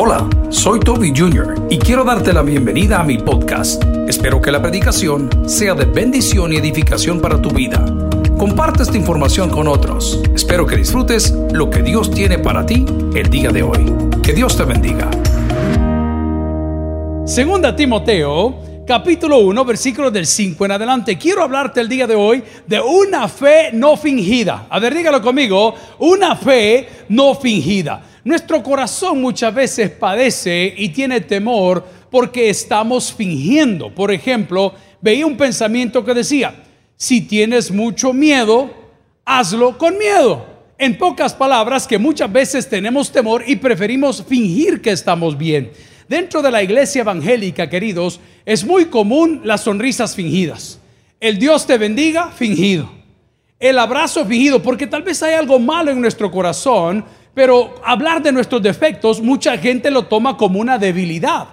Hola, soy Toby Jr. y quiero darte la bienvenida a mi podcast. Espero que la predicación sea de bendición y edificación para tu vida. Comparte esta información con otros. Espero que disfrutes lo que Dios tiene para ti el día de hoy. Que Dios te bendiga. Segunda Timoteo, capítulo 1, versículo del 5 en adelante. Quiero hablarte el día de hoy de una fe no fingida. A ver, dígalo conmigo, una fe no fingida. Nuestro corazón muchas veces padece y tiene temor porque estamos fingiendo. Por ejemplo, veía un pensamiento que decía, si tienes mucho miedo, hazlo con miedo. En pocas palabras, que muchas veces tenemos temor y preferimos fingir que estamos bien. Dentro de la iglesia evangélica, queridos, es muy común las sonrisas fingidas. El Dios te bendiga, fingido. El abrazo fingido, porque tal vez hay algo malo en nuestro corazón pero hablar de nuestros defectos, mucha gente lo toma como una debilidad.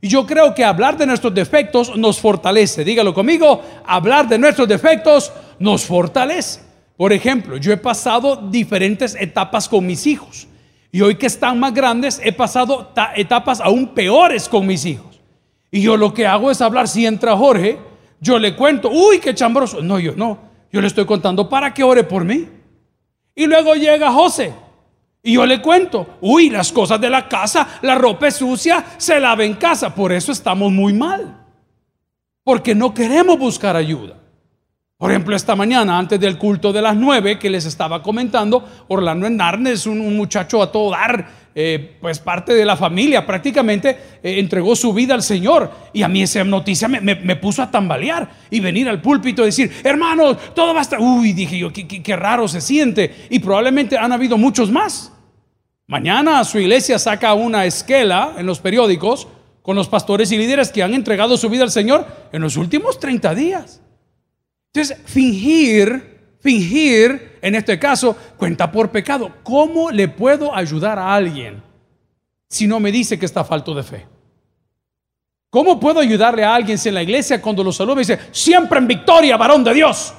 Y yo creo que hablar de nuestros defectos nos fortalece. Dígalo conmigo, hablar de nuestros defectos nos fortalece. Por ejemplo, yo he pasado diferentes etapas con mis hijos. Y hoy que están más grandes, he pasado etapas aún peores con mis hijos. Y yo lo que hago es hablar, si entra Jorge, yo le cuento, uy, qué chambroso. No, yo no. Yo le estoy contando para que ore por mí. Y luego llega José. Y yo le cuento, uy, las cosas de la casa, la ropa es sucia, se lava en casa. Por eso estamos muy mal. Porque no queremos buscar ayuda. Por ejemplo, esta mañana, antes del culto de las nueve que les estaba comentando, Orlando Enarnes, un, un muchacho a todo dar, eh, pues parte de la familia, prácticamente eh, entregó su vida al Señor. Y a mí esa noticia me, puso a tambalear y venir al púlpito y decir, hermanos, todo va a estar... Uy, dije yo, qué, qué raro se siente. Y probablemente han habido muchos más. Mañana su iglesia saca una esquela en los periódicos con los pastores y líderes que han entregado su vida al Señor en los últimos 30 días. Entonces, fingir, fingir, en este caso, cuenta por pecado. ¿Cómo le puedo ayudar a alguien si no me dice que está falto de fe? ¿Cómo puedo ayudarle a alguien si en la iglesia cuando lo saluda dice, siempre en victoria, varón de Dios?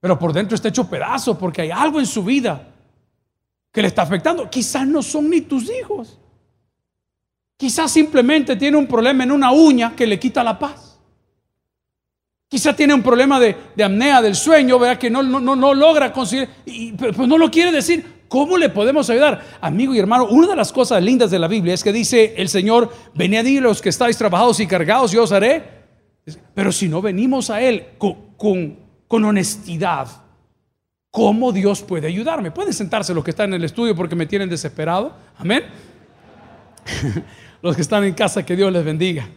Pero por dentro está hecho pedazo porque hay algo en su vida que le está afectando. Quizás no son ni tus hijos. Quizás simplemente tiene un problema en una uña que le quita la paz. Quizás tiene un problema de, de apnea del sueño, vea que no, no, no, logra conseguir, y, pues no lo quiere decir. ¿Cómo le podemos ayudar? Amigo y hermano, una de las cosas lindas de la Biblia es que dice el Señor, venid a los que estáis trabajados y cargados, yo os haré. Pero si no venimos a Él con, con, con honestidad, ¿Cómo Dios puede ayudarme? Pueden sentarse los que están en el estudio porque me tienen desesperado. Amén. los que están en casa, que Dios les bendiga.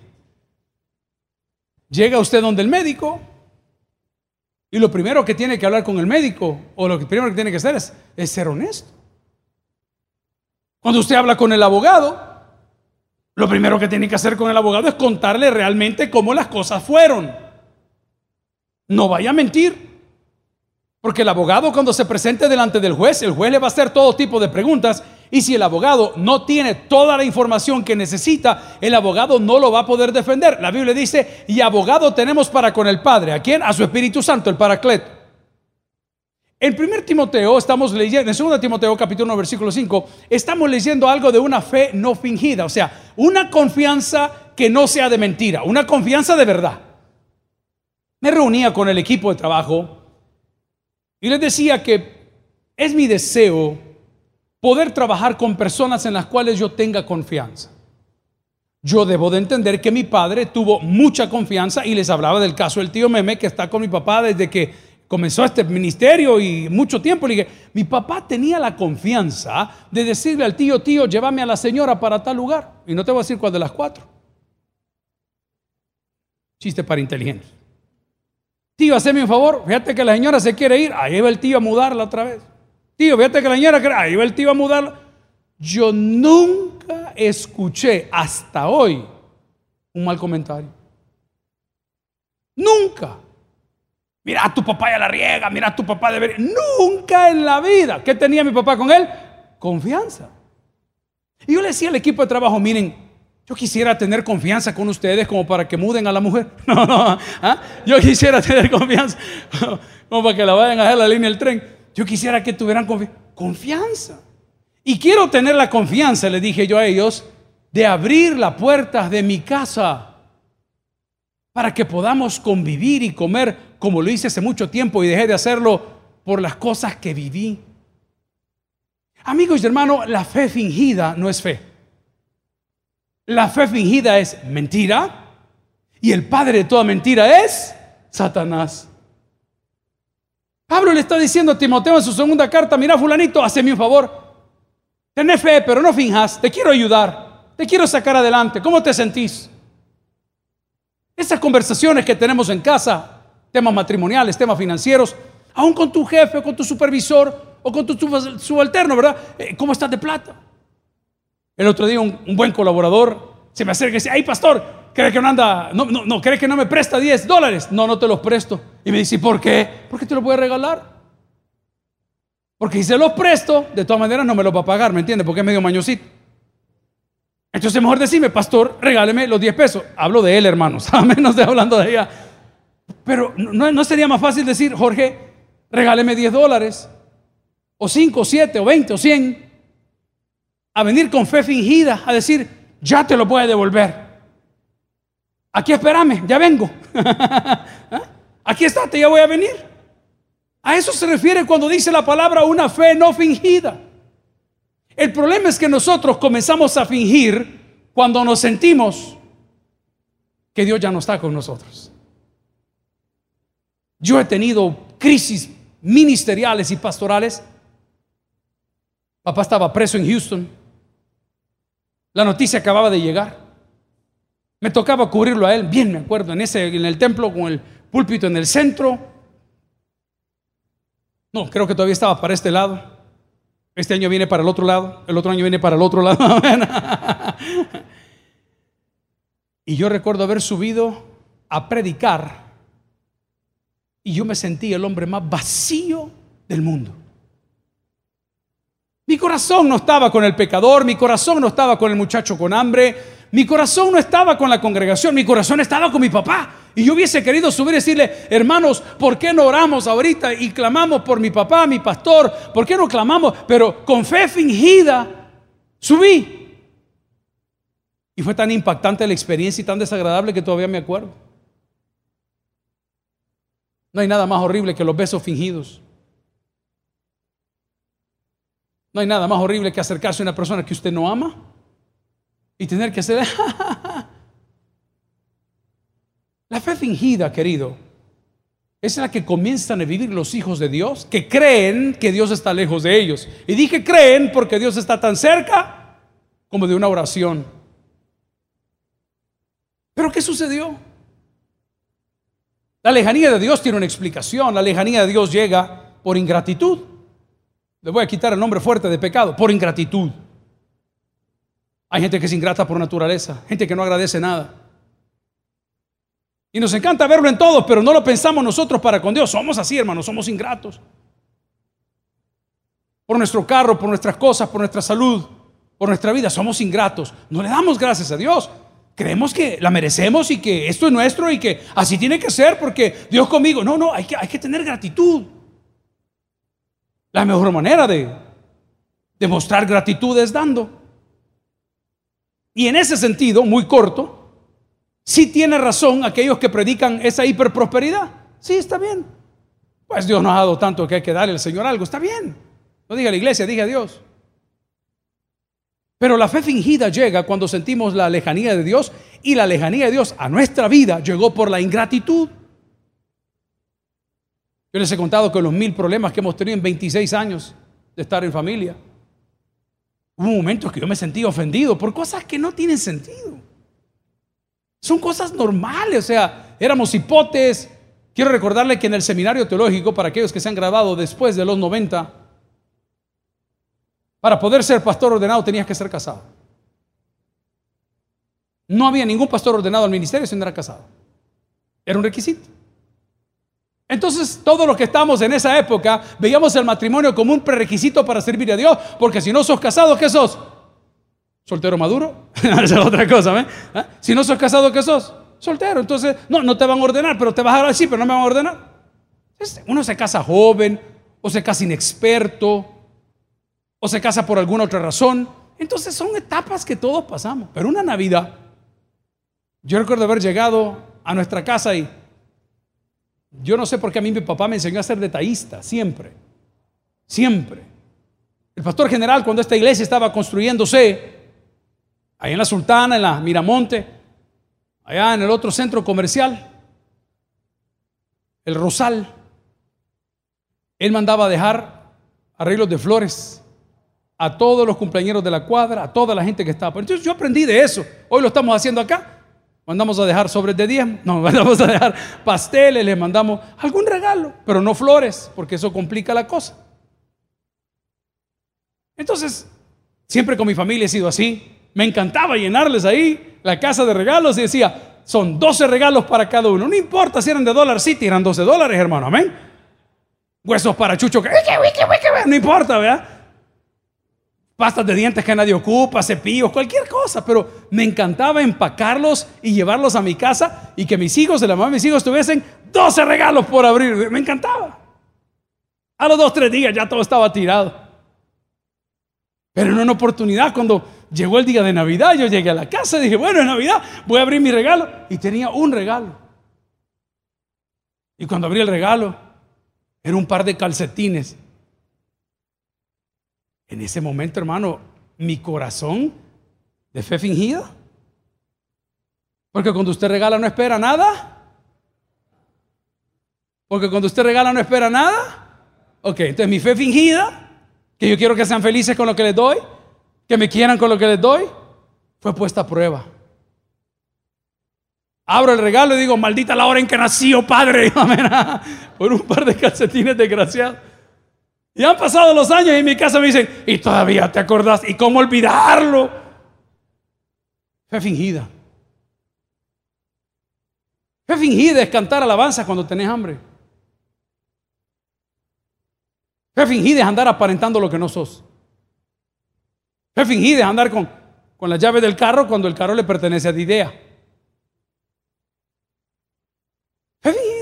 Llega usted donde el médico y lo primero que tiene que hablar con el médico o lo primero que tiene que hacer es, ser honesto. Cuando usted habla con el abogado, lo primero que tiene que hacer con el abogado es contarle realmente cómo las cosas fueron. No vaya a mentir. Porque el abogado cuando se presente delante del juez, el juez le va a hacer todo tipo de preguntas y si el abogado no tiene toda la información que necesita, el abogado no lo va a poder defender. La Biblia dice, y abogado tenemos para con el Padre. ¿A quién? A su Espíritu Santo, el Paracleto. En 1 Timoteo estamos leyendo, en 2 Timoteo capítulo 1 versículo 5, estamos leyendo algo de una fe no fingida, o sea, una confianza que no sea de mentira, una confianza de verdad. Me reunía con el equipo de trabajo y les decía que es mi deseo poder trabajar con personas en las cuales yo tenga confianza. Yo debo de entender que mi padre tuvo mucha confianza y les hablaba del caso del tío Meme que está con mi papá desde que comenzó este ministerio y mucho tiempo. Le dije, mi papá tenía la confianza de decirle al tío, tío, llévame a la señora para tal lugar. Y no te voy a decir cuál de las cuatro. Chiste para inteligentes. Tío, haceme un favor, fíjate que la señora se quiere ir, ahí va el tío a mudarla otra vez. Tío, fíjate que la señora ahí va el tío a mudarla. Yo nunca escuché hasta hoy un mal comentario. Nunca. Mira, tu papá ya la riega, mira, tu papá debería. Nunca en la vida. ¿Qué tenía mi papá con él? Confianza. Y yo le decía al equipo de trabajo, miren, yo quisiera tener confianza con ustedes como para que muden a la mujer. No, no. ¿ah? Yo quisiera tener confianza como para que la vayan a hacer la línea del tren. Yo quisiera que tuvieran confianza. Y quiero tener la confianza, le dije yo a ellos, de abrir las puertas de mi casa para que podamos convivir y comer como lo hice hace mucho tiempo y dejé de hacerlo por las cosas que viví. Amigos y hermanos, la fe fingida no es fe. La fe fingida es mentira y el padre de toda mentira es Satanás. Pablo le está diciendo a Timoteo en su segunda carta, mira fulanito, hazme un favor. Tené fe, pero no finjas, te quiero ayudar, te quiero sacar adelante. ¿Cómo te sentís? Esas conversaciones que tenemos en casa, temas matrimoniales, temas financieros, aún con tu jefe, con tu supervisor o con tu subalterno, ¿verdad? Eh, ¿Cómo estás de plata? El otro día un, buen colaborador se me acerca y dice, ay pastor, ¿cree que no anda, no, no, no, cree que no me presta 10 dólares? No, no te los presto. Y me dice, ¿por qué? Porque te los voy a regalar. Porque si se los presto, de todas maneras no me los va a pagar, ¿me entiende? Porque es medio mañosito. Entonces mejor decirme, pastor, regáleme los 10 pesos. Hablo de él, hermanos, a menos de hablando de ella. Pero no, no sería más fácil decir, Jorge, regáleme 10 dólares, o 5, o 7, o 20, o 100, a venir con fe fingida, a decir, ya te lo a devolver. Aquí espérame, ya vengo. ¿Ah? Aquí estate, ya voy a venir. A eso se refiere cuando dice la palabra una fe no fingida. El problema es que nosotros comenzamos a fingir cuando nos sentimos que Dios ya no está con nosotros. Yo he tenido crisis ministeriales y pastorales. Papá estaba preso en Houston. La noticia acababa de llegar. Me tocaba cubrirlo a él, bien me acuerdo, en ese en el templo con el púlpito en el centro. No, creo que todavía estaba para este lado. Este año viene para el otro lado, el otro año viene para el otro lado. y yo recuerdo haber subido a predicar y yo me sentí el hombre más vacío del mundo. Mi corazón no estaba con el pecador, mi corazón no estaba con el muchacho con hambre, mi corazón no estaba con la congregación, mi corazón estaba con mi papá. Y yo hubiese querido subir y decirle, hermanos, ¿por qué no oramos ahorita y clamamos por mi papá, mi pastor? ¿Por qué no clamamos? Pero con fe fingida, subí. Y fue tan impactante la experiencia y tan desagradable que todavía me acuerdo. No hay nada más horrible que los besos fingidos. No hay nada más horrible que acercarse a una persona que usted no ama y tener que hacer... la fe fingida, querido, es la que comienzan a vivir los hijos de Dios, que creen que Dios está lejos de ellos. Y dije creen porque Dios está tan cerca como de una oración. Pero ¿qué sucedió? La lejanía de Dios tiene una explicación. La lejanía de Dios llega por ingratitud. Le voy a quitar el nombre fuerte de pecado, por ingratitud. Hay gente que es ingrata por naturaleza, gente que no agradece nada. Y nos encanta verlo en todos, pero no lo pensamos nosotros para con Dios. Somos así, hermanos, somos ingratos. Por nuestro carro, por nuestras cosas, por nuestra salud, por nuestra vida, somos ingratos. No le damos gracias a Dios. Creemos que la merecemos y que esto es nuestro y que así tiene que ser porque Dios conmigo. No, no, hay que, hay que tener gratitud. La mejor manera de demostrar gratitud es dando. Y en ese sentido, muy corto, sí tiene razón aquellos que predican esa hiperprosperidad. Sí, está bien. Pues Dios nos ha dado tanto que hay que darle al Señor algo. Está bien. No diga la iglesia, diga Dios. Pero la fe fingida llega cuando sentimos la lejanía de Dios y la lejanía de Dios a nuestra vida llegó por la ingratitud. Yo les he contado que los mil problemas que hemos tenido en 26 años de estar en familia, Hubo momentos que yo me sentí ofendido por cosas que no tienen sentido. Son cosas normales, o sea, éramos hipotes. Quiero recordarle que en el seminario teológico, para aquellos que se han graduado después de los 90, para poder ser pastor ordenado tenías que ser casado. No había ningún pastor ordenado al ministerio si no era casado. Era un requisito. Entonces, todos los que estamos en esa época veíamos el matrimonio como un prerequisito para servir a Dios, porque si no sos casado, ¿qué sos? ¿Soltero maduro? Esa es otra cosa, ¿eh? Si no sos casado, ¿qué sos? Soltero. Entonces, no, no te van a ordenar, pero te vas a así, pero no me van a ordenar. Uno se casa joven, o se casa inexperto, o se casa por alguna otra razón. Entonces son etapas que todos pasamos. Pero una Navidad, yo recuerdo haber llegado a nuestra casa y yo no sé por qué a mí mi papá me enseñó a ser detallista, siempre, siempre. El pastor general, cuando esta iglesia estaba construyéndose, ahí en la Sultana, en la Miramonte, allá en el otro centro comercial, el Rosal, él mandaba dejar arreglos de flores a todos los cumpleaños de la cuadra, a toda la gente que estaba. Entonces yo aprendí de eso. Hoy lo estamos haciendo acá. Mandamos a dejar sobres de 10, no, mandamos a dejar pasteles, le mandamos algún regalo, pero no flores, porque eso complica la cosa. Entonces, siempre con mi familia he sido así. Me encantaba llenarles ahí la casa de regalos y decía, son 12 regalos para cada uno. No importa si eran de dólar City, eran 12 dólares, hermano, amén. Huesos para chucho, que, no importa, ¿verdad? Pastas de dientes que nadie ocupa, cepillos, cualquier cosa, pero me encantaba empacarlos y llevarlos a mi casa y que mis hijos, de la mamá de mis hijos, tuviesen 12 regalos por abrir. Me encantaba. A los dos, tres días ya todo estaba tirado. Pero en una oportunidad, cuando llegó el día de Navidad, yo llegué a la casa y dije, bueno, es Navidad, voy a abrir mi regalo. Y tenía un regalo. Y cuando abrí el regalo, era un par de calcetines en ese momento, hermano, mi corazón de fe fingida. Porque cuando usted regala no espera nada. Porque cuando usted regala no espera nada. Ok, entonces mi fe fingida, que yo quiero que sean felices con lo que les doy, que me quieran con lo que les doy, fue puesta a prueba. Abro el regalo y digo, maldita la hora en que nació, padre. Por un par de calcetines desgraciados. Y han pasado los años y en mi casa me dicen, y todavía te acordás, ¿y cómo olvidarlo? Fe fingida. Fe fingida es cantar alabanza cuando tenés hambre. Fe fingida es andar aparentando lo que no sos. Fe fingida es andar con, con la llave del carro cuando el carro le pertenece a la idea. Fe fingida.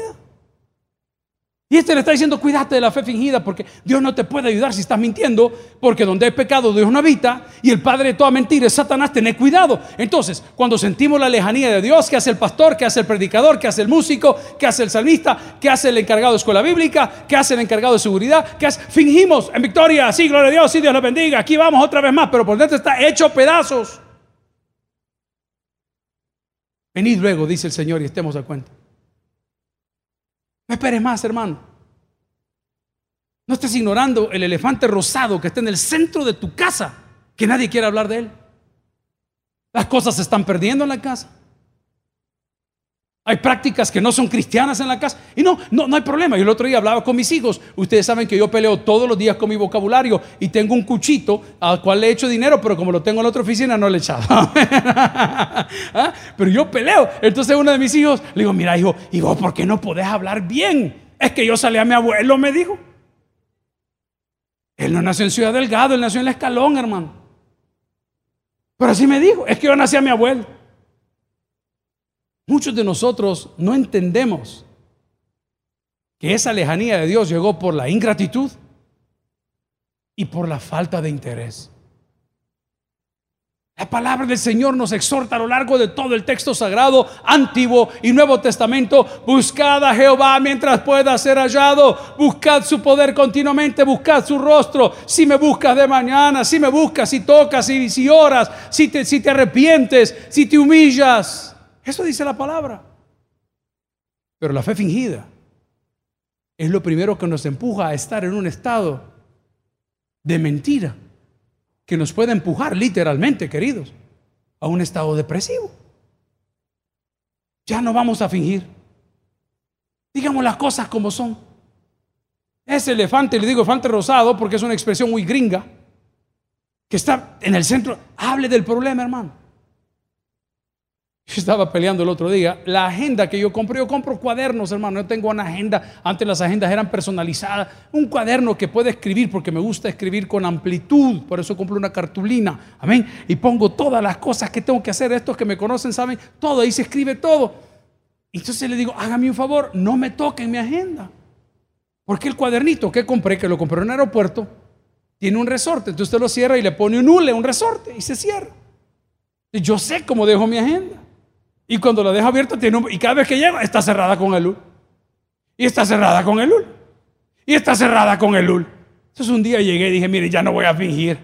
Y este le está diciendo, cuídate de la fe fingida porque Dios no te puede ayudar si estás mintiendo, porque donde hay pecado Dios no habita y el padre de toda mentira es Satanás, tened cuidado. Entonces, cuando sentimos la lejanía de Dios, ¿qué hace el pastor? ¿Qué hace el predicador? ¿Qué hace el músico? ¿Qué hace el salmista? ¿Qué hace el encargado de escuela bíblica? ¿Qué hace el encargado de seguridad? ¿Qué hace? Fingimos en victoria, sí, gloria a Dios, sí, Dios lo bendiga, aquí vamos otra vez más, pero por dentro está hecho pedazos. Venid luego, dice el Señor, y estemos a cuenta. No esperes más, hermano. No estés ignorando el elefante rosado que está en el centro de tu casa, que nadie quiere hablar de él. Las cosas se están perdiendo en la casa. Hay prácticas que no son cristianas en la casa. Y no, no, no hay problema. Yo el otro día hablaba con mis hijos. Ustedes saben que yo peleo todos los días con mi vocabulario y tengo un cuchito al cual le echo dinero, pero como lo tengo en la otra oficina, no le he echado. ¿Ah? Pero yo peleo. Entonces uno de mis hijos le digo, mira hijo, ¿y vos por qué no podés hablar bien? Es que yo salí a mi abuelo, me dijo. Él no nació en Ciudad Delgado, él nació en el Escalón, hermano. Pero así me dijo, es que yo nací a mi abuelo. Muchos de nosotros no entendemos que esa lejanía de Dios llegó por la ingratitud y por la falta de interés. La palabra del Señor nos exhorta a lo largo de todo el texto sagrado, antiguo y nuevo testamento. Buscad a Jehová mientras pueda ser hallado. Buscad su poder continuamente. Buscad su rostro. Si me buscas de mañana, si me buscas, si tocas, si, si oras, si te, si te arrepientes, si te humillas. Eso dice la palabra. Pero la fe fingida es lo primero que nos empuja a estar en un estado de mentira, que nos puede empujar literalmente, queridos, a un estado depresivo. Ya no vamos a fingir. Digamos las cosas como son. Ese elefante, le digo elefante rosado porque es una expresión muy gringa, que está en el centro. Hable del problema, hermano. Yo estaba peleando el otro día. La agenda que yo compro, yo compro cuadernos, hermano. Yo tengo una agenda. Antes las agendas eran personalizadas. Un cuaderno que puede escribir, porque me gusta escribir con amplitud. Por eso compro una cartulina. Amén. Y pongo todas las cosas que tengo que hacer. Estos que me conocen saben todo. Ahí se escribe todo. Entonces le digo, hágame un favor, no me toquen mi agenda. Porque el cuadernito que compré, que lo compré en un aeropuerto, tiene un resorte. Entonces usted lo cierra y le pone un hule, un resorte, y se cierra. Yo sé cómo dejo mi agenda. Y cuando la dejo abierta, tiene un, y cada vez que llego, está cerrada con el hule. Y está cerrada con el hule. Y está cerrada con el hule. Entonces un día llegué y dije, mire, ya no voy a fingir.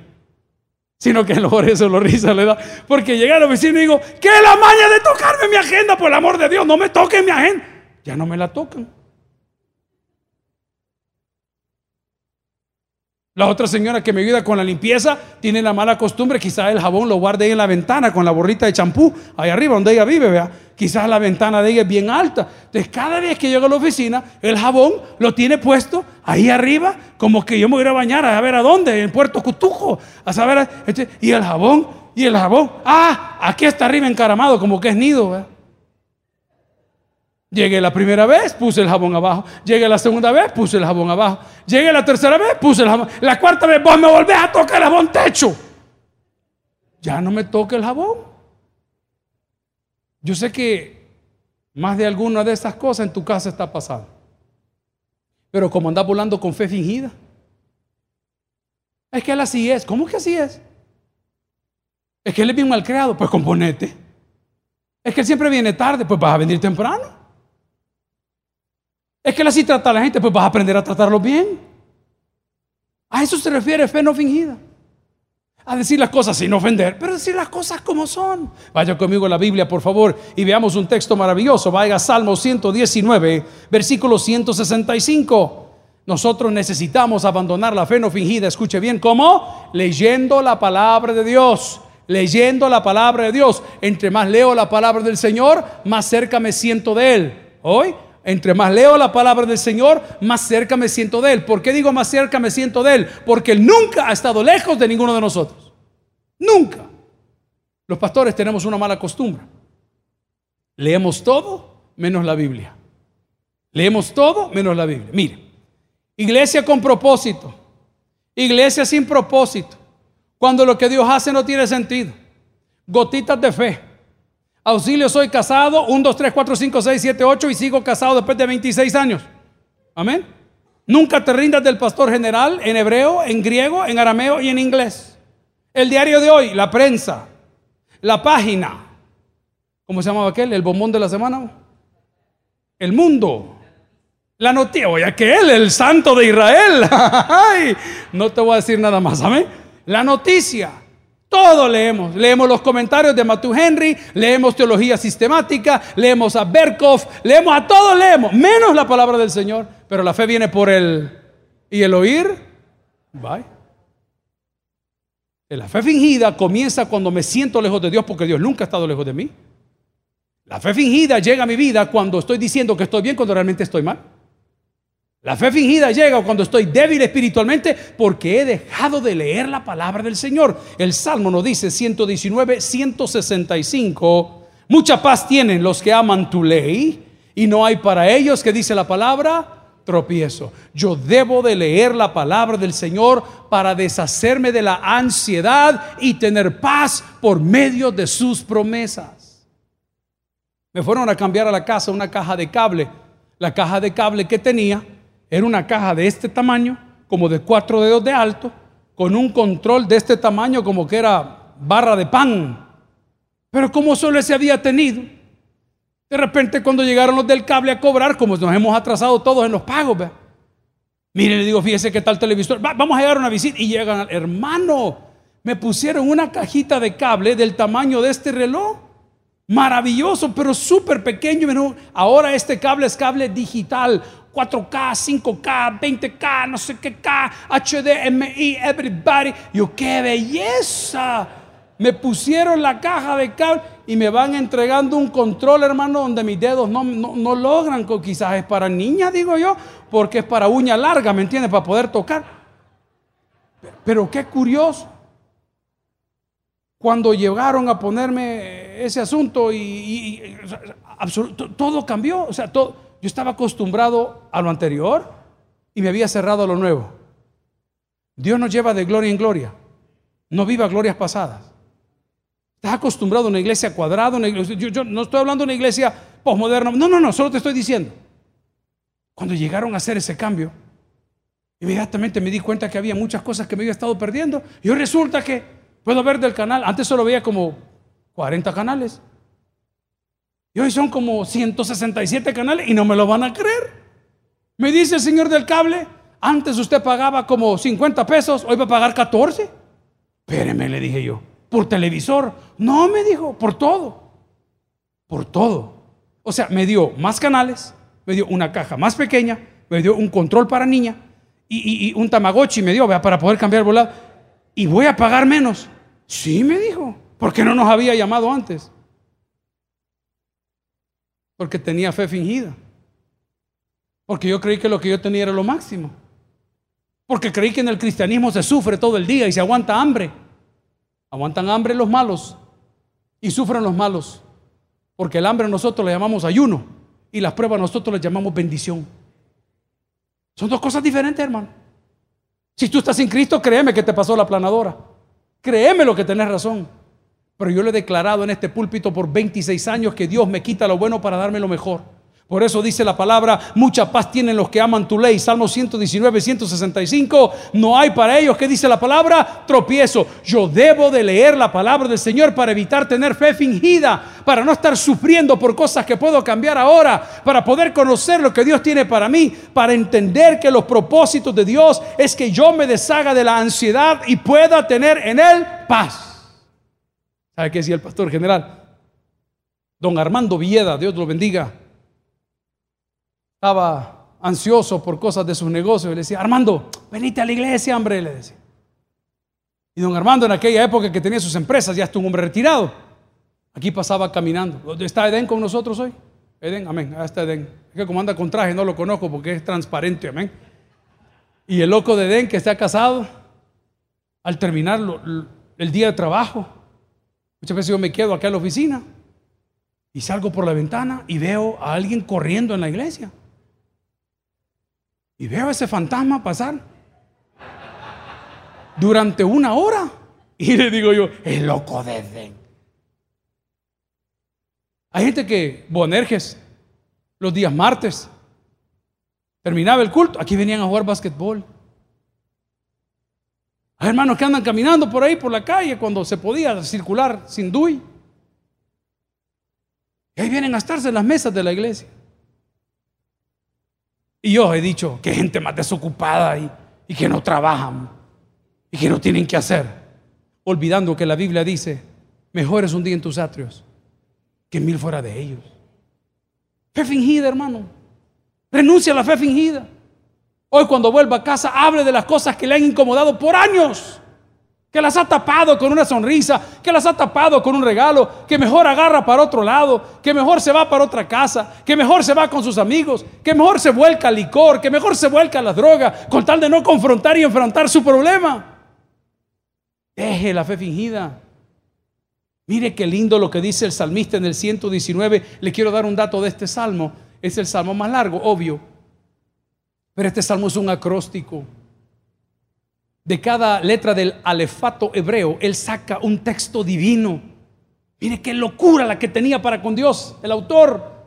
Sino que lo eso lo risa le da. Porque llegué a la oficina y digo, ¿qué es la maña de tocarme mi agenda? Por el amor de Dios, no me toquen mi agenda. Ya no me la tocan. La otra señora que me ayuda con la limpieza tiene la mala costumbre, quizás el jabón lo guarde ahí en la ventana con la borrita de champú, ahí arriba donde ella vive, vea. Quizás la ventana de ella es bien alta. Entonces, cada vez que llego a la oficina, el jabón lo tiene puesto ahí arriba, como que yo me voy a bañar a ver a dónde, en Puerto Cutujo, a saber. Este, y el jabón, y el jabón, ah, aquí está arriba encaramado, como que es nido, vea. Llegué la primera vez, puse el jabón abajo. Llegué la segunda vez, puse el jabón abajo. Llegué la tercera vez, puse el jabón. La cuarta vez, vos me volvés a tocar el jabón techo. Ya no me toque el jabón. Yo sé que más de alguna de estas cosas en tu casa está pasando. Pero como andás volando con fe fingida. Es que él así es. ¿Cómo que así es? Es que él es bien mal creado. Pues componete. Es que él siempre viene tarde. Pues vas a venir temprano. Es que así trata a la gente, pues vas a aprender a tratarlo bien. A eso se refiere fe no fingida. A decir las cosas sin ofender, pero decir las cosas como son. Vaya conmigo a la Biblia, por favor, y veamos un texto maravilloso. Vaya a Salmo 119, versículo 165. Nosotros necesitamos abandonar la fe no fingida. Escuche bien, ¿cómo? Leyendo la palabra de Dios. Leyendo la palabra de Dios. Entre más leo la palabra del Señor, más cerca me siento de Él. Hoy entre más leo la palabra del Señor, más cerca me siento de Él. ¿Por qué digo más cerca me siento de Él? Porque Él nunca ha estado lejos de ninguno de nosotros. Nunca. Los pastores tenemos una mala costumbre. Leemos todo menos la Biblia. Leemos todo menos la Biblia. Mire, iglesia con propósito. Iglesia sin propósito. Cuando lo que Dios hace no tiene sentido. Gotitas de fe. Auxilio, soy casado, 1, 2, 3, 4, 5, 6, 7, 8 y sigo casado después de 26 años. Amén. Nunca te rindas del pastor general en hebreo, en griego, en arameo y en inglés. El diario de hoy, la prensa, la página. ¿Cómo se llamaba aquel? El bombón de la semana. El mundo. La noticia, oye, aquel, el santo de Israel. no te voy a decir nada más, amén. La noticia. Todo leemos. Leemos los comentarios de Matthew Henry, leemos teología sistemática, leemos a Berkhoff, leemos a todos, leemos, menos la palabra del Señor. Pero la fe viene por el y el oír. Bye. La fe fingida comienza cuando me siento lejos de Dios porque Dios nunca ha estado lejos de mí. La fe fingida llega a mi vida cuando estoy diciendo que estoy bien cuando realmente estoy mal. La fe fingida llega cuando estoy débil espiritualmente porque he dejado de leer la palabra del Señor. El Salmo nos dice 119, 165. Mucha paz tienen los que aman tu ley y no hay para ellos que dice la palabra tropiezo. Yo debo de leer la palabra del Señor para deshacerme de la ansiedad y tener paz por medio de sus promesas. Me fueron a cambiar a la casa una caja de cable. La caja de cable que tenía era una caja de este tamaño, como de cuatro dedos de alto, con un control de este tamaño como que era barra de pan. Pero como solo se había tenido, de repente cuando llegaron los del cable a cobrar, como nos hemos atrasado todos en los pagos, ¿ve? mire, le digo, fíjese qué tal televisor, vamos a llegar a una visita y llegan, hermano, me pusieron una cajita de cable del tamaño de este reloj. Maravilloso, pero súper pequeño. Ahora este cable es cable digital. 4K, 5K, 20K, no sé qué K, HDMI, everybody. Yo, qué belleza. Me pusieron la caja de cable y me van entregando un control, hermano, donde mis dedos no, no, logran. Quizás es para niñas, digo yo, porque es para uña larga, ¿me entiendes? Para poder tocar. Pero qué curioso. Cuando llegaron a ponerme ese asunto y, todo cambió, o sea, todo yo estaba acostumbrado a lo anterior y me había cerrado a lo nuevo. Dios nos lleva de gloria en gloria. No viva glorias pasadas. Estás acostumbrado a una iglesia cuadrada, yo, no estoy hablando de una iglesia posmoderna. No, no, no, solo te estoy diciendo. Cuando llegaron a hacer ese cambio, Inmediatamente me di cuenta que había muchas cosas que me había estado perdiendo. Y hoy resulta que puedo ver del canal. Antes solo veía como 40 canales. Y hoy son como 167 canales y no me lo van a creer. Me dice el señor del cable, antes usted pagaba como 50 pesos, hoy va a pagar 14. Espéreme, le dije yo, por televisor. No, me dijo, por todo. Por todo. O sea, me dio más canales, me dio una caja más pequeña, me dio un control para niña y, un tamagotchi me dio para poder cambiar volado. Y voy a pagar menos. Sí, me dijo. porque no nos había llamado antes? Porque tenía fe fingida. Porque yo creí que lo que yo tenía era lo máximo. Porque creí que en el cristianismo se sufre todo el día y se aguanta hambre. Aguantan hambre los malos y sufren los malos. Porque el hambre nosotros le llamamos ayuno y las pruebas nosotros le llamamos bendición. Son dos cosas diferentes, hermano. Si tú estás en Cristo, créeme que te pasó la planadora. Créeme lo que tenés razón. Pero yo le he declarado en este púlpito por 26 años que Dios me quita lo bueno para darme lo mejor. Por eso dice la palabra, mucha paz tienen los que aman tu ley. Salmo 119, 165. No hay para ellos, ¿qué dice la palabra? Tropiezo. Yo debo de leer la palabra del Señor para evitar tener fe fingida, para no estar sufriendo por cosas que puedo cambiar ahora, para poder conocer lo que Dios tiene para mí, para entender que los propósitos de Dios es que yo me deshaga de la ansiedad y pueda tener en Él paz. ¿Sabe qué decía el pastor general? Don Armando Villeda, Dios lo bendiga estaba ansioso por cosas de sus negocios le decía, Armando, venite a la iglesia, hombre, le decía. Y don Armando en aquella época que tenía sus empresas, ya estuvo un hombre retirado. Aquí pasaba caminando. ¿Está Edén con nosotros hoy? Edén, amén. Ahí está Edén. Es que como anda con traje no lo conozco porque es transparente, amén. Y el loco de Edén que está casado, al terminar el día de trabajo, muchas veces yo me quedo acá en la oficina y salgo por la ventana y veo a alguien corriendo en la iglesia. Y veo a ese fantasma pasar durante una hora. Y le digo yo, el loco de Edén. Hay gente que, Bonerges, los días martes, terminaba el culto, aquí venían a jugar basquetbol. Hay hermanos que andan caminando por ahí, por la calle, cuando se podía circular sin DUI. Y ahí vienen a estarse en las mesas de la iglesia. Y yo he dicho que gente más desocupada y, y que no trabajan y que no tienen que hacer, olvidando que la Biblia dice, mejor es un día en tus atrios que mil fuera de ellos. Fe fingida, hermano. Renuncia a la fe fingida. Hoy cuando vuelva a casa, hable de las cosas que le han incomodado por años que las ha tapado con una sonrisa, que las ha tapado con un regalo, que mejor agarra para otro lado, que mejor se va para otra casa, que mejor se va con sus amigos, que mejor se vuelca al licor, que mejor se vuelca a la droga, con tal de no confrontar y enfrentar su problema. Deje la fe fingida. Mire qué lindo lo que dice el salmista en el 119. Le quiero dar un dato de este salmo. Es el salmo más largo, obvio. Pero este salmo es un acróstico de cada letra del alefato hebreo, él saca un texto divino. Mire qué locura la que tenía para con Dios el autor.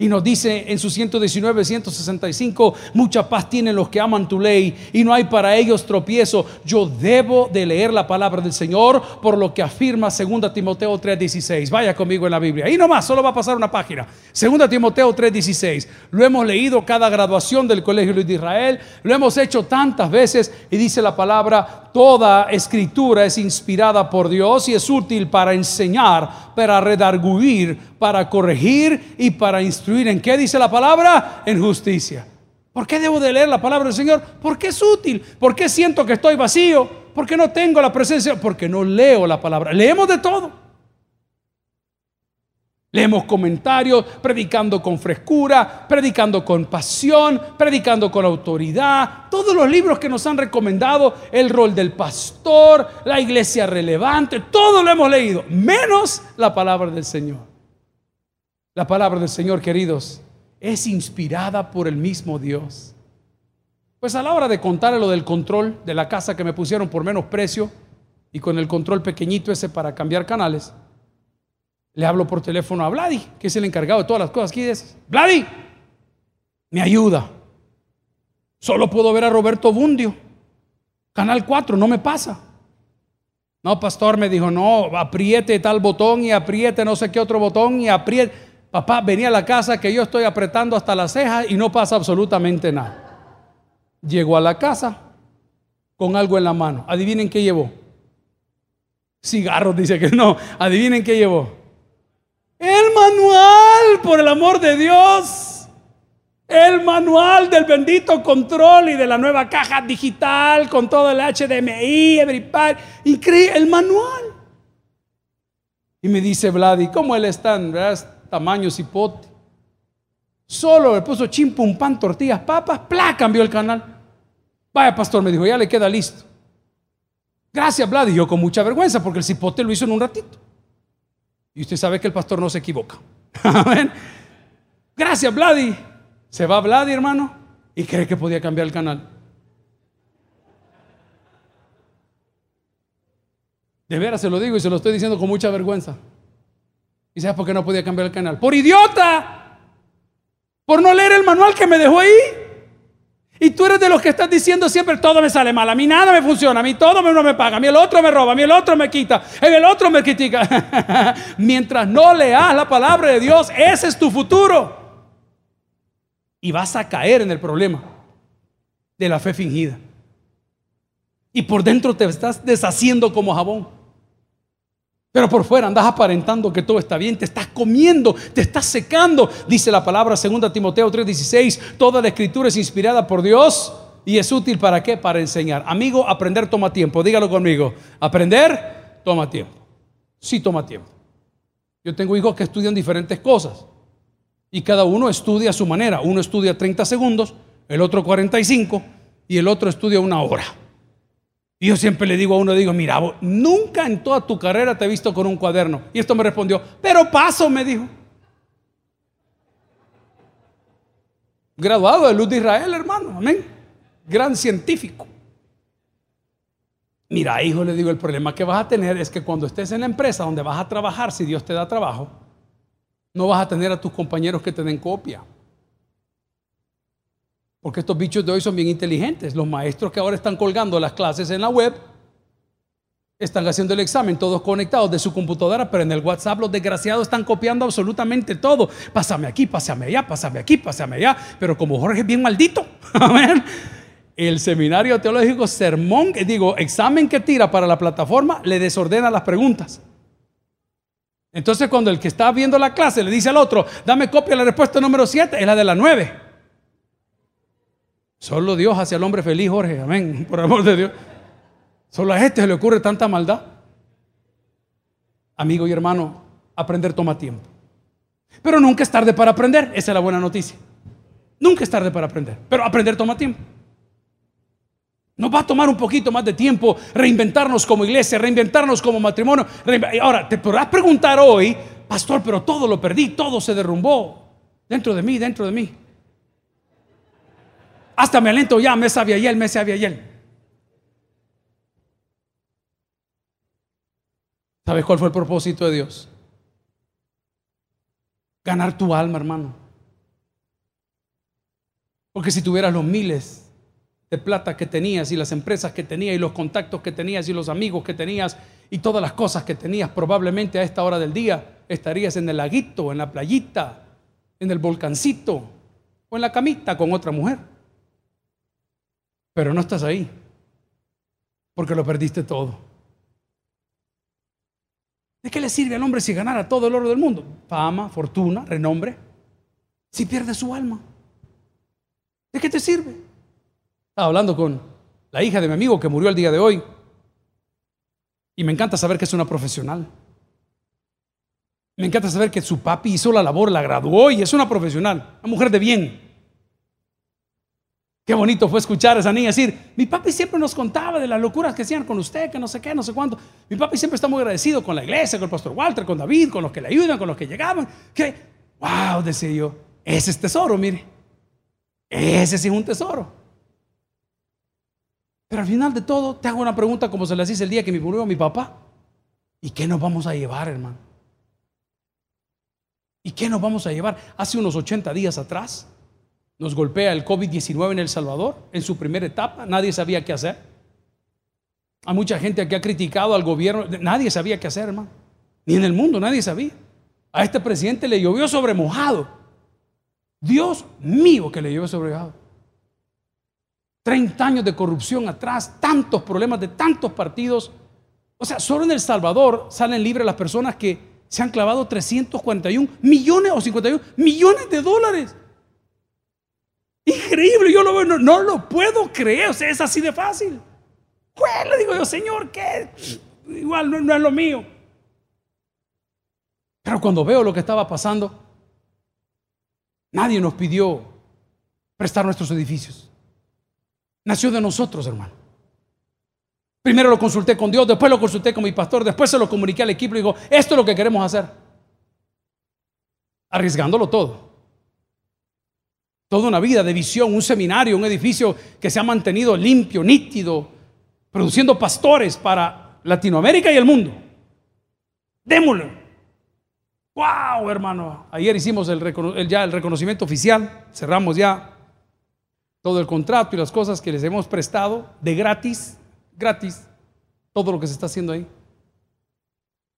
Y nos dice en su 119, 165, mucha paz tienen los que aman tu ley y no hay para ellos tropiezo. Yo debo de leer la palabra del Señor por lo que afirma 2 Timoteo 3:16. Vaya conmigo en la Biblia. Ahí nomás, solo va a pasar una página. 2 Timoteo 3:16. Lo hemos leído cada graduación del Colegio de Israel, lo hemos hecho tantas veces y dice la palabra, toda escritura es inspirada por Dios y es útil para enseñar, para redarguir, para corregir y para instruir. ¿En qué dice la palabra? En justicia. ¿Por qué debo de leer la palabra del Señor? Porque es útil. ¿Por qué siento que estoy vacío? Porque no tengo la presencia. Porque no leo la palabra. Leemos de todo. Leemos comentarios, predicando con frescura, predicando con pasión, predicando con autoridad. Todos los libros que nos han recomendado, el rol del pastor, la iglesia relevante, todo lo hemos leído, menos la palabra del Señor. La palabra del Señor, queridos, es inspirada por el mismo Dios. Pues a la hora de contar lo del control de la casa que me pusieron por menos precio y con el control pequeñito ese para cambiar canales, le hablo por teléfono a Vladi, que es el encargado de todas las cosas aquí. Es, Vladi, me ayuda. Solo puedo ver a Roberto Bundio. Canal 4, no me pasa. No, pastor me dijo, no, apriete tal botón y apriete no sé qué otro botón y apriete. Papá, venía a la casa que yo estoy apretando hasta las cejas y no pasa absolutamente nada. Llegó a la casa con algo en la mano. Adivinen qué llevó. Cigarros, dice que no. Adivinen qué llevó. El manual, por el amor de Dios. El manual del bendito control y de la nueva caja digital con todo el HDMI, everybody. Increíble, el manual. Y me dice Vladi, ¿cómo él está en tamaño cipote? Solo le puso chimpum, pan, tortillas, papas, ¡plá! Cambió el canal. Vaya, pastor, me dijo, ya le queda listo. Gracias, Vladi. Yo con mucha vergüenza porque el cipote lo hizo en un ratito. Y usted sabe que el pastor no se equivoca. Amén. Gracias, Vladi. Se va Vladi, hermano, y cree que podía cambiar el canal. De veras se lo digo y se lo estoy diciendo con mucha vergüenza. ¿Y sabes por qué no podía cambiar el canal? Por idiota. Por no leer el manual que me dejó ahí. Y tú eres de los que estás diciendo siempre todo me sale mal, a mí nada me funciona, a mí todo no me paga, a mí el otro me roba, a mí el otro me quita, el otro me critica. Mientras no leas la palabra de Dios, ese es tu futuro y vas a caer en el problema de la fe fingida. Y por dentro te estás deshaciendo como jabón. Pero por fuera andas aparentando que todo está bien, te estás comiendo, te estás secando. Dice la palabra 2 Timoteo 3:16, toda la escritura es inspirada por Dios y es útil para qué? Para enseñar. Amigo, aprender toma tiempo, dígalo conmigo. Aprender toma tiempo. Sí toma tiempo. Yo tengo hijos que estudian diferentes cosas. Y cada uno estudia a su manera. Uno estudia 30 segundos, el otro 45 y el otro estudia una hora. Y yo siempre le digo a uno, digo, mira, nunca en toda tu carrera te he visto con un cuaderno. Y esto me respondió, pero paso, me dijo. Graduado de Luz de Israel, hermano, amén. Gran científico. Mira, hijo, le digo, el problema que vas a tener es que cuando estés en la empresa donde vas a trabajar, si Dios te da trabajo, no vas a tener a tus compañeros que te den copia. Porque estos bichos de hoy son bien inteligentes. Los maestros que ahora están colgando las clases en la web están haciendo el examen todos conectados de su computadora, pero en el WhatsApp los desgraciados están copiando absolutamente todo. Pásame aquí, pásame allá, pásame aquí, pásame allá. Pero como Jorge es bien maldito, el seminario teológico sermón, digo, examen que tira para la plataforma, le desordena las preguntas. Entonces cuando el que está viendo la clase le dice al otro, dame copia de la respuesta número 7, es la de la 9. Solo Dios hace al hombre feliz, Jorge, amén, por amor de Dios. Solo a este se le ocurre tanta maldad. Amigo y hermano, aprender toma tiempo. Pero nunca es tarde para aprender, esa es la buena noticia. Nunca es tarde para aprender, pero aprender toma tiempo. Nos va a tomar un poquito más de tiempo reinventarnos como iglesia, reinventarnos como matrimonio. Ahora, te podrás preguntar hoy, pastor, pero todo lo perdí, todo se derrumbó dentro de mí, dentro de mí. Hasta me alento ya, me sabía él, me sabía él. ¿Sabes cuál fue el propósito de Dios? Ganar tu alma, hermano. Porque si tuvieras los miles de plata que tenías y las empresas que tenías y los contactos que tenías y los amigos que tenías y todas las cosas que tenías, probablemente a esta hora del día estarías en el laguito, en la playita, en el volcancito o en la camita con otra mujer. Pero no estás ahí porque lo perdiste todo. ¿De qué le sirve al hombre si ganara todo el oro del mundo? Fama, fortuna, renombre. Si pierde su alma. ¿De qué te sirve? Estaba hablando con la hija de mi amigo que murió el día de hoy. Y me encanta saber que es una profesional. Me encanta saber que su papi hizo la labor, la graduó y es una profesional, una mujer de bien. Qué bonito fue escuchar a esa niña decir, mi papi siempre nos contaba de las locuras que hacían con usted, que no sé qué, no sé cuánto. Mi papi siempre está muy agradecido con la iglesia, con el pastor Walter, con David, con los que le ayudan, con los que llegaban. Que, wow, decía yo, ese es tesoro, mire. Ese sí es un tesoro. Pero al final de todo, te hago una pregunta como se le hice el día que me murió mi papá. ¿Y qué nos vamos a llevar, hermano? ¿Y qué nos vamos a llevar? Hace unos 80 días atrás, Nos golpea el COVID-19 en El Salvador, en su primera etapa, nadie sabía qué hacer. Hay mucha gente que ha criticado al gobierno, nadie sabía qué hacer, hermano. Ni en el mundo, nadie sabía. A este presidente le llovió sobre mojado. Dios mío que le llovió sobre mojado. 30 años de corrupción atrás, tantos problemas de tantos partidos. O sea, solo en El Salvador salen libres las personas que se han clavado 341 millones o 51 millones de dólares. Increíble, yo lo veo, no, lo puedo creer, o sea, es así de fácil. Pues le digo yo, Señor, ¿qué? Igual no, no es lo mío. Pero cuando veo lo que estaba pasando, nadie nos pidió prestar nuestros edificios. Nació de nosotros, hermano. Primero lo consulté con Dios, después lo consulté con mi pastor, después se lo comuniqué al equipo y digo, esto es lo que queremos hacer. Arriesgándolo todo. Toda una vida de visión, un seminario, un edificio que se ha mantenido limpio, nítido, produciendo pastores para Latinoamérica y el mundo. Démosle. ¡Wow, hermano! Ayer hicimos el, ya el reconocimiento oficial, cerramos ya todo el contrato y las cosas que les hemos prestado de gratis, gratis, todo lo que se está haciendo ahí.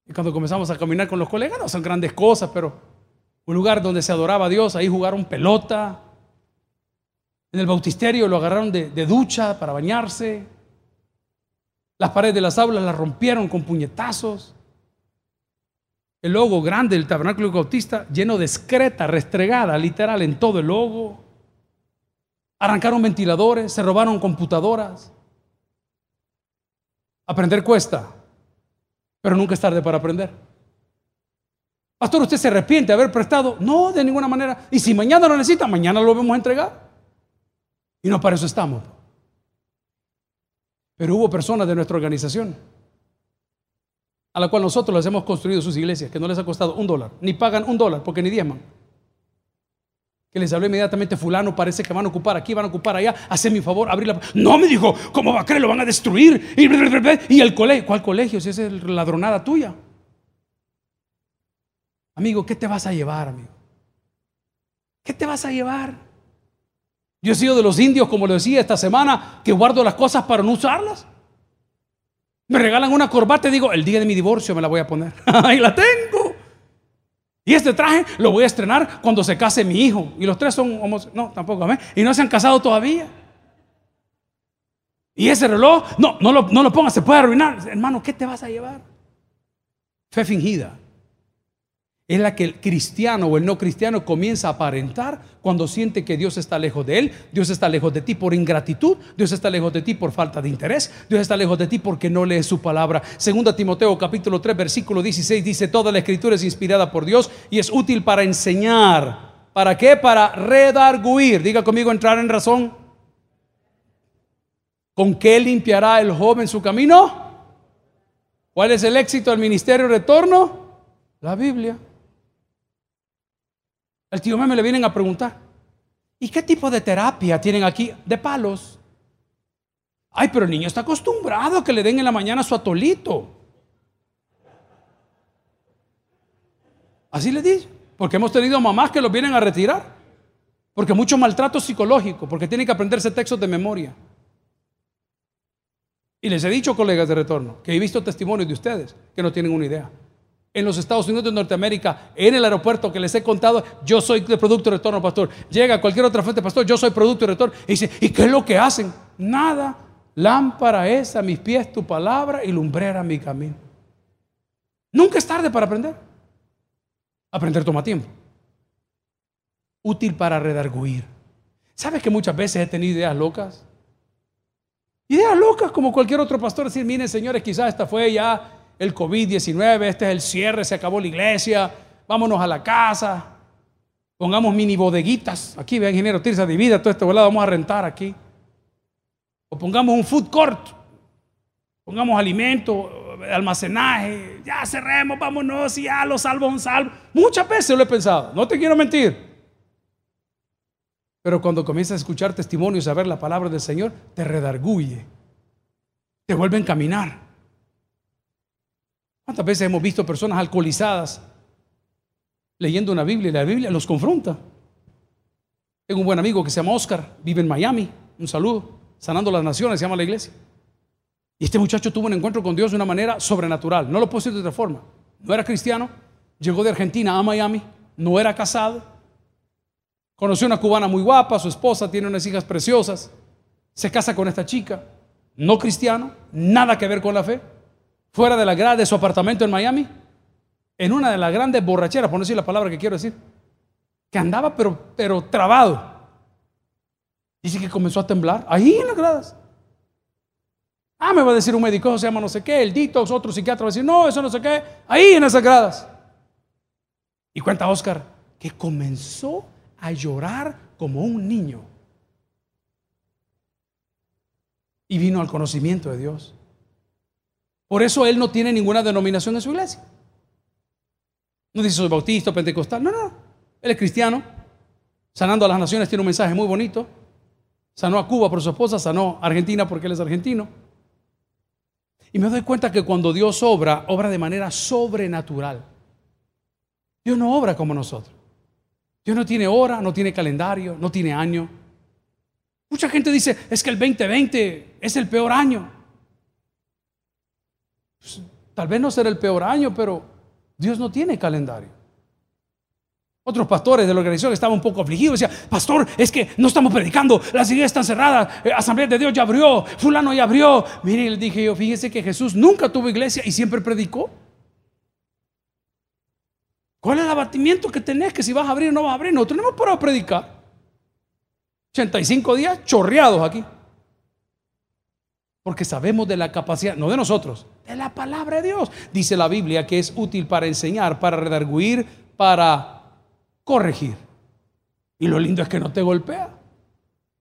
Y cuando comenzamos a caminar con los colegas, no son grandes cosas, pero un lugar donde se adoraba a Dios, ahí jugaron pelota. En el bautisterio lo agarraron de, ducha para bañarse. Las paredes de las aulas las rompieron con puñetazos. El logo grande del tabernáculo bautista lleno de excreta restregada, literal, en todo el logo. Arrancaron ventiladores, se robaron computadoras. Aprender cuesta, pero nunca es tarde para aprender. Pastor, ¿usted se arrepiente de haber prestado? No, de ninguna manera. Y si mañana lo necesita, mañana lo vamos a entregar. Y no para eso estamos. Pero hubo personas de nuestra organización a la cual nosotros les hemos construido sus iglesias, que no les ha costado un dólar, ni pagan un dólar, porque ni diezman. Que les hablé inmediatamente, fulano, parece que van a ocupar aquí, van a ocupar allá, hace mi favor, abrir la... No, me dijo, ¿cómo va a creer? Lo van a destruir. Y, el colegio, ¿cuál colegio? Si es ladronada tuya. Amigo, ¿qué te vas a llevar, amigo? ¿Qué te vas a llevar? Yo he sido de los indios, como lo decía esta semana, que guardo las cosas para no usarlas. Me regalan una corbata y digo, el día de mi divorcio me la voy a poner. Ahí la tengo. Y este traje lo voy a estrenar cuando se case mi hijo. Y los tres son homosexuales. No, tampoco. Y no se han casado todavía. Y ese reloj, no, no lo, no lo pongas, se puede arruinar. Hermano, ¿qué te vas a llevar? Fe fingida es la que el cristiano o el no cristiano comienza a aparentar cuando siente que Dios está lejos de él, Dios está lejos de ti por ingratitud, Dios está lejos de ti por falta de interés, Dios está lejos de ti porque no lees su palabra. Segunda Timoteo capítulo 3 versículo 16 dice, toda la escritura es inspirada por Dios y es útil para enseñar. ¿Para qué? Para redarguir. Diga conmigo entrar en razón. ¿Con qué limpiará el joven su camino? ¿Cuál es el éxito del ministerio retorno? La Biblia. El tío Meme le vienen a preguntar, ¿y qué tipo de terapia tienen aquí? De palos. Ay, pero el niño está acostumbrado a que le den en la mañana su atolito. Así le dice, porque hemos tenido mamás que los vienen a retirar, porque mucho maltrato psicológico, porque tienen que aprenderse textos de memoria. Y les he dicho, colegas de retorno, que he visto testimonios de ustedes que no tienen una idea en los Estados Unidos de Norteamérica, en el aeropuerto que les he contado, yo soy de producto de retorno, pastor. Llega cualquier otra fuente, pastor, yo soy producto de retorno. Y dice, ¿y qué es lo que hacen? Nada. Lámpara es a mis pies tu palabra y lumbrera mi camino. Nunca es tarde para aprender. Aprender toma tiempo. Útil para redarguir. ¿Sabes que muchas veces he tenido ideas locas? Ideas locas como cualquier otro pastor. Decir, miren señores, quizás esta fue ya el COVID-19, este es el cierre, se acabó la iglesia, vámonos a la casa, pongamos mini bodeguitas, aquí ve ingeniero Tirsa, divida todo este volado, vamos a rentar aquí. O pongamos un food court, pongamos alimento, almacenaje, ya cerremos, vámonos, y ya los salvos un salvo. Muchas veces lo he pensado, no te quiero mentir. Pero cuando comienzas a escuchar testimonios, a ver la palabra del Señor, te redarguye, te vuelve a caminar. ¿Cuántas veces hemos visto personas alcoholizadas leyendo una Biblia y la Biblia los confronta? Tengo un buen amigo que se llama Oscar, vive en Miami. Un saludo. Sanando las Naciones se llama la iglesia. Y este muchacho tuvo un encuentro con Dios de una manera sobrenatural. No lo puedo decir de otra forma. No era cristiano, llegó de Argentina a Miami, no era casado. Conoció una cubana muy guapa, su esposa tiene unas hijas preciosas. Se casa con esta chica, no cristiano, nada que ver con la fe. Fuera de la grada de su apartamento en Miami, en una de las grandes borracheras, por no decir la palabra que quiero decir, que andaba pero, pero trabado. Dice que comenzó a temblar ahí en las gradas. Ah, me va a decir un médico, se llama no sé qué, el detox, otro psiquiatra va a decir, no, eso no sé qué, ahí en esas gradas. Y cuenta Oscar que comenzó a llorar como un niño. Y vino al conocimiento de Dios. Por eso él no tiene ninguna denominación en su iglesia. No dice soy bautista, pentecostal, no, no. Él es cristiano. Sanando a las naciones tiene un mensaje muy bonito. Sanó a Cuba por su esposa, sanó a Argentina porque él es argentino. Y me doy cuenta que cuando Dios obra, obra de manera sobrenatural. Dios no obra como nosotros. Dios no tiene hora, no tiene calendario, no tiene año. Mucha gente dice, es que el 2020 es el peor año. Pues, tal vez no será el peor año, pero Dios no tiene calendario. Otros pastores de la organización estaban un poco afligidos. Decían, pastor, es que no estamos predicando, las iglesias están cerradas, eh, Asamblea de Dios ya abrió, fulano ya abrió. Mire, le dije yo, fíjese que Jesús nunca tuvo iglesia y siempre predicó. ¿Cuál es el abatimiento que tenés? Que si vas a abrir o no vas a abrir. No hemos parado a predicar. 85 días chorreados aquí. Porque sabemos de la capacidad, no de nosotros, de la palabra de Dios. Dice la Biblia que es útil para enseñar, para redarguir, para corregir. Y lo lindo es que no te golpea.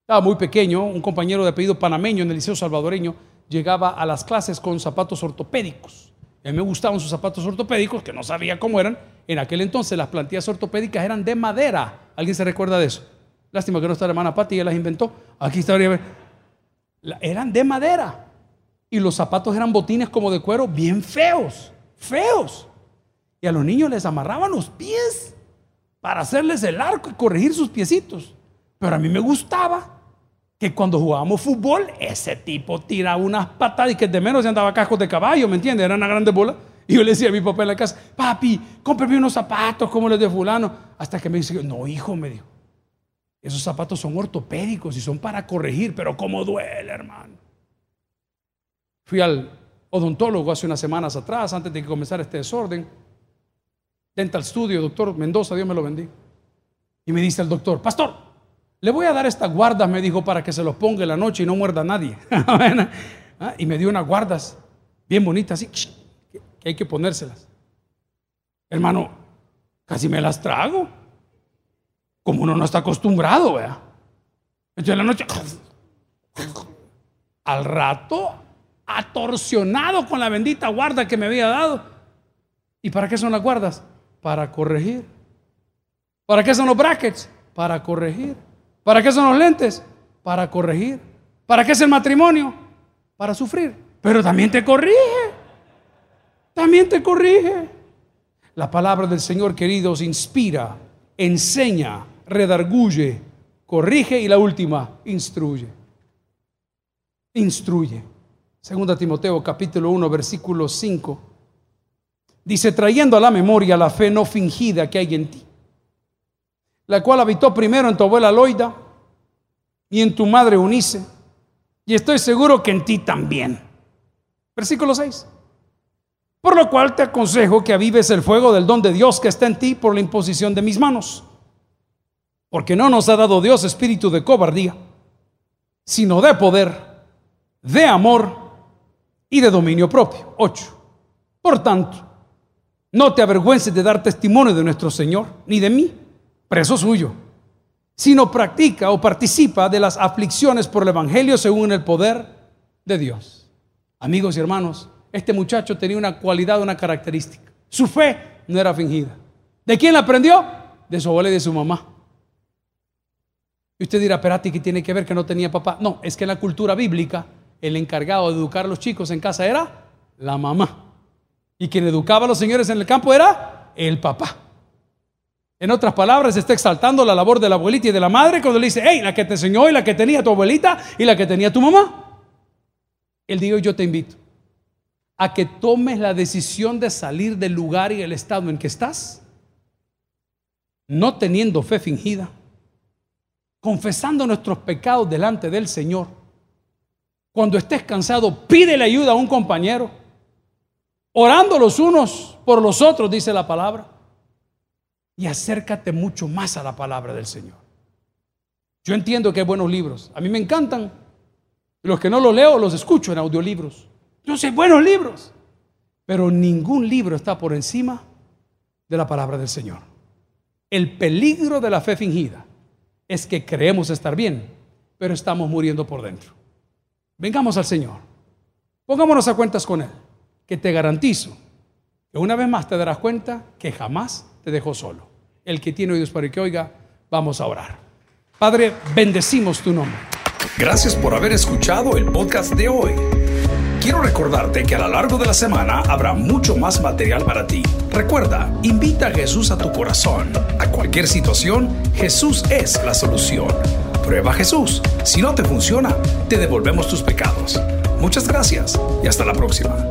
Estaba muy pequeño, un compañero de apellido panameño en el Liceo Salvadoreño llegaba a las clases con zapatos ortopédicos. A mí me gustaban sus zapatos ortopédicos, que no sabía cómo eran. En aquel entonces las plantillas ortopédicas eran de madera. ¿Alguien se recuerda de eso? Lástima que no está la hermana Pati, ella las inventó. Aquí está. Eran de madera. Y los zapatos eran botines como de cuero, bien feos, feos. Y a los niños les amarraban los pies para hacerles el arco y corregir sus piecitos. Pero a mí me gustaba que cuando jugábamos fútbol, ese tipo tiraba unas patadas y que de menos se andaba cascos de caballo, ¿me entiendes? Era una grande bola. Y yo le decía a mi papá en la casa, papi, cómprame unos zapatos como los de fulano. Hasta que me dice, no, hijo, me dijo, esos zapatos son ortopédicos y son para corregir, pero cómo duele, hermano. Fui al odontólogo hace unas semanas atrás, antes de que comenzara este desorden. Dental Studio, doctor Mendoza, Dios me lo bendiga. Y me dice el doctor, pastor, le voy a dar estas guardas, me dijo, para que se los ponga en la noche y no muerda a nadie. Ah, y me dio unas guardas bien bonitas, así, que hay que ponérselas. Hermano, casi me las trago. Como uno no está acostumbrado, vea. Entonces en la noche, al rato, atorsionado con la bendita guarda que me había dado. ¿Y para qué son las guardas? Para corregir. ¿Para qué son los brackets? Para corregir. ¿Para qué son los lentes? Para corregir. ¿Para qué es el matrimonio? Para sufrir. Pero también te corrige. También te corrige. La palabra del Señor, queridos, inspira, enseña, redarguye, corrige y la última, instruye. Instruye. Segunda Timoteo capítulo 1 versículo 5 Dice, trayendo a la memoria la fe no fingida que hay en ti, la cual habitó primero en tu abuela Loida y en tu madre Unice, y estoy seguro que en ti también. Versículo 6. Por lo cual te aconsejo que avives el fuego del don de Dios que está en ti por la imposición de mis manos. Porque no nos ha dado Dios espíritu de cobardía, sino de poder, de amor y de dominio propio. 8. Por tanto, no te avergüences de dar testimonio de nuestro Señor, ni de mí, preso suyo, sino practica o participa de las aflicciones por el Evangelio según el poder de Dios. Amigos y hermanos, este muchacho tenía una cualidad, una característica. Su fe no era fingida. ¿De quién la aprendió? De su abuela y de su mamá. Y usted dirá, ti ¿qué tiene que ver que no tenía papá? No, es que en la cultura bíblica el encargado de educar a los chicos en casa era la mamá. Y quien educaba a los señores en el campo era el papá. En otras palabras, está exaltando la labor de la abuelita y de la madre cuando le dice, hey, la que te enseñó y la que tenía tu abuelita y la que tenía tu mamá. Él dijo, yo te invito a que tomes la decisión de salir del lugar y el estado en que estás, no teniendo fe fingida, confesando nuestros pecados delante del Señor. Cuando estés cansado, pídele ayuda a un compañero, orando los unos por los otros, dice la palabra, y acércate mucho más a la palabra del Señor. Yo entiendo que hay buenos libros, a mí me encantan, los que no los leo los escucho en audiolibros. Yo sé buenos libros, pero ningún libro está por encima de la palabra del Señor. El peligro de la fe fingida es que creemos estar bien, pero estamos muriendo por dentro. Vengamos al Señor. Pongámonos a cuentas con Él, que te garantizo que una vez más te darás cuenta que jamás te dejó solo. El que tiene oídos para el que oiga, vamos a orar. Padre, bendecimos tu nombre. Gracias por haber escuchado el podcast de hoy. Quiero recordarte que a lo largo de la semana habrá mucho más material para ti. Recuerda, invita a Jesús a tu corazón. A cualquier situación, Jesús es la solución. Prueba Jesús. Si no te funciona, te devolvemos tus pecados. Muchas gracias y hasta la próxima.